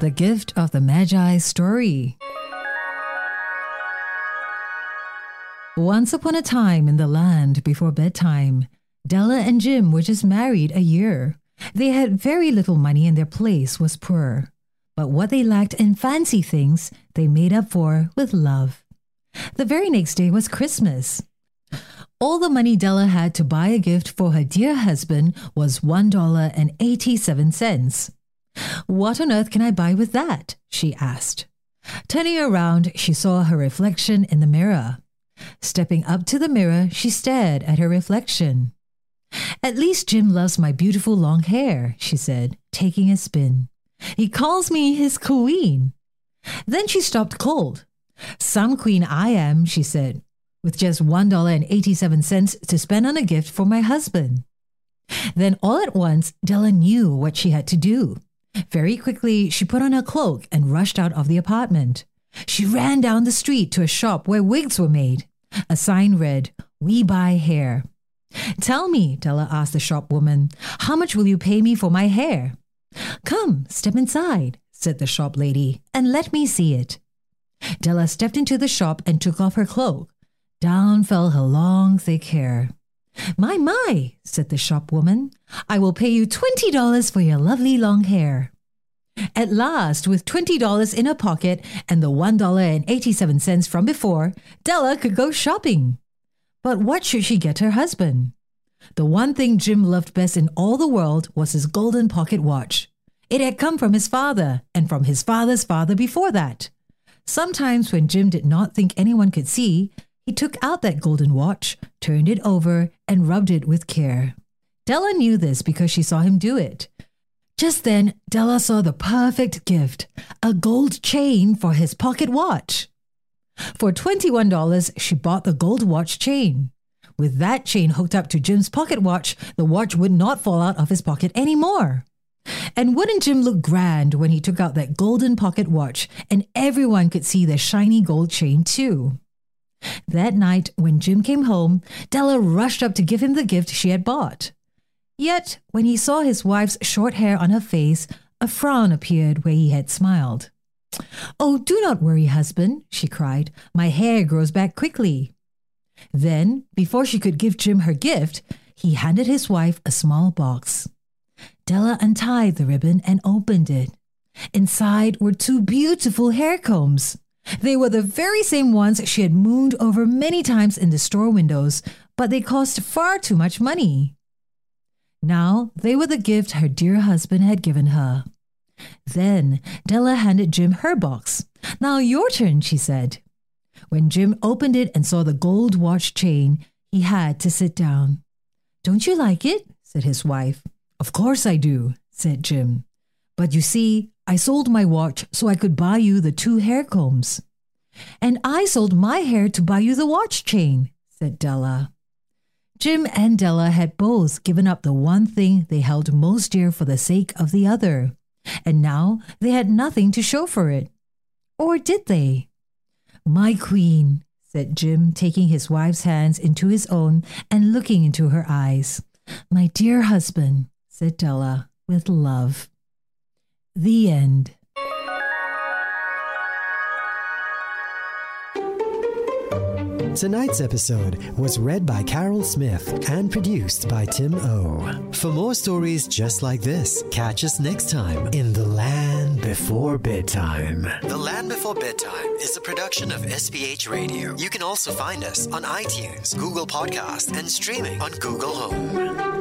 The Gift of the Magi story. Once upon a time in the land before bedtime, Della and Jim were just married a year. They had very little money and their place was poor. But what they lacked in fancy things, they made up for with love. The very next day was Christmas. All the money Della had to buy a gift for her dear husband was $1.87. What on earth can I buy with that? she asked. Turning around, she saw her reflection in the mirror. Stepping up to the mirror, she stared at her reflection. At least Jim loves my beautiful long hair, she said, taking a spin. He calls me his queen. Then she stopped cold. Some queen I am, she said, with just $1.87 to spend on a gift for my husband. Then all at once, Della knew what she had to do. Very quickly, she put on her cloak and rushed out of the apartment. She ran down the street to a shop where wigs were made. A sign read, We buy hair. Tell me, Della asked the shop woman, how much will you pay me for my hair? Come, step inside, said the shop lady, and let me see it. Della stepped into the shop and took off her cloak. Down fell her long, thick hair. My, my, said the shopwoman. I will pay you $20 for your lovely long hair. At last, with $20 in her pocket and the $1.87 from before, Della could go shopping. But what should she get her husband? The one thing Jim loved best in all the world was his golden pocket watch. It had come from his father and from his father's father before that. Sometimes, when Jim did not think anyone could see, he took out that golden watch, turned it over, and rubbed it with care. Della knew this because she saw him do it. Just then, Della saw the perfect gift a gold chain for his pocket watch. For $21, she bought the gold watch chain. With that chain hooked up to Jim's pocket watch, the watch would not fall out of his pocket anymore. And wouldn't Jim look grand when he took out that golden pocket watch and everyone could see the shiny gold chain too? That night, when Jim came home, Della rushed up to give him the gift she had bought. Yet, when he saw his wife's short hair on her face, a frown appeared where he had smiled. Oh, do not worry, husband, she cried. My hair grows back quickly. Then, before she could give Jim her gift, he handed his wife a small box. Della untied the ribbon and opened it. Inside were two beautiful hair combs. They were the very same ones she had mooned over many times in the store windows, but they cost far too much money. Now they were the gift her dear husband had given her. Then Della handed Jim her box. Now your turn, she said. When Jim opened it and saw the gold watch chain, he had to sit down. Don't you like it? said his wife. Of course I do, said Jim. But you see, I sold my watch so I could buy you the two hair combs. And I sold my hair to buy you the watch chain, said Della. Jim and Della had both given up the one thing they held most dear for the sake of the other, and now they had nothing to show for it. Or did they? My queen, said Jim, taking his wife's hands into his own and looking into her eyes. My dear husband, said Della, with love. The end. Tonight's episode was read by Carol Smith and produced by Tim O. For more stories just like this, catch us next time in The Land Before Bedtime. The Land Before Bedtime is a production of SPH Radio. You can also find us on iTunes, Google Podcast, and streaming on Google Home.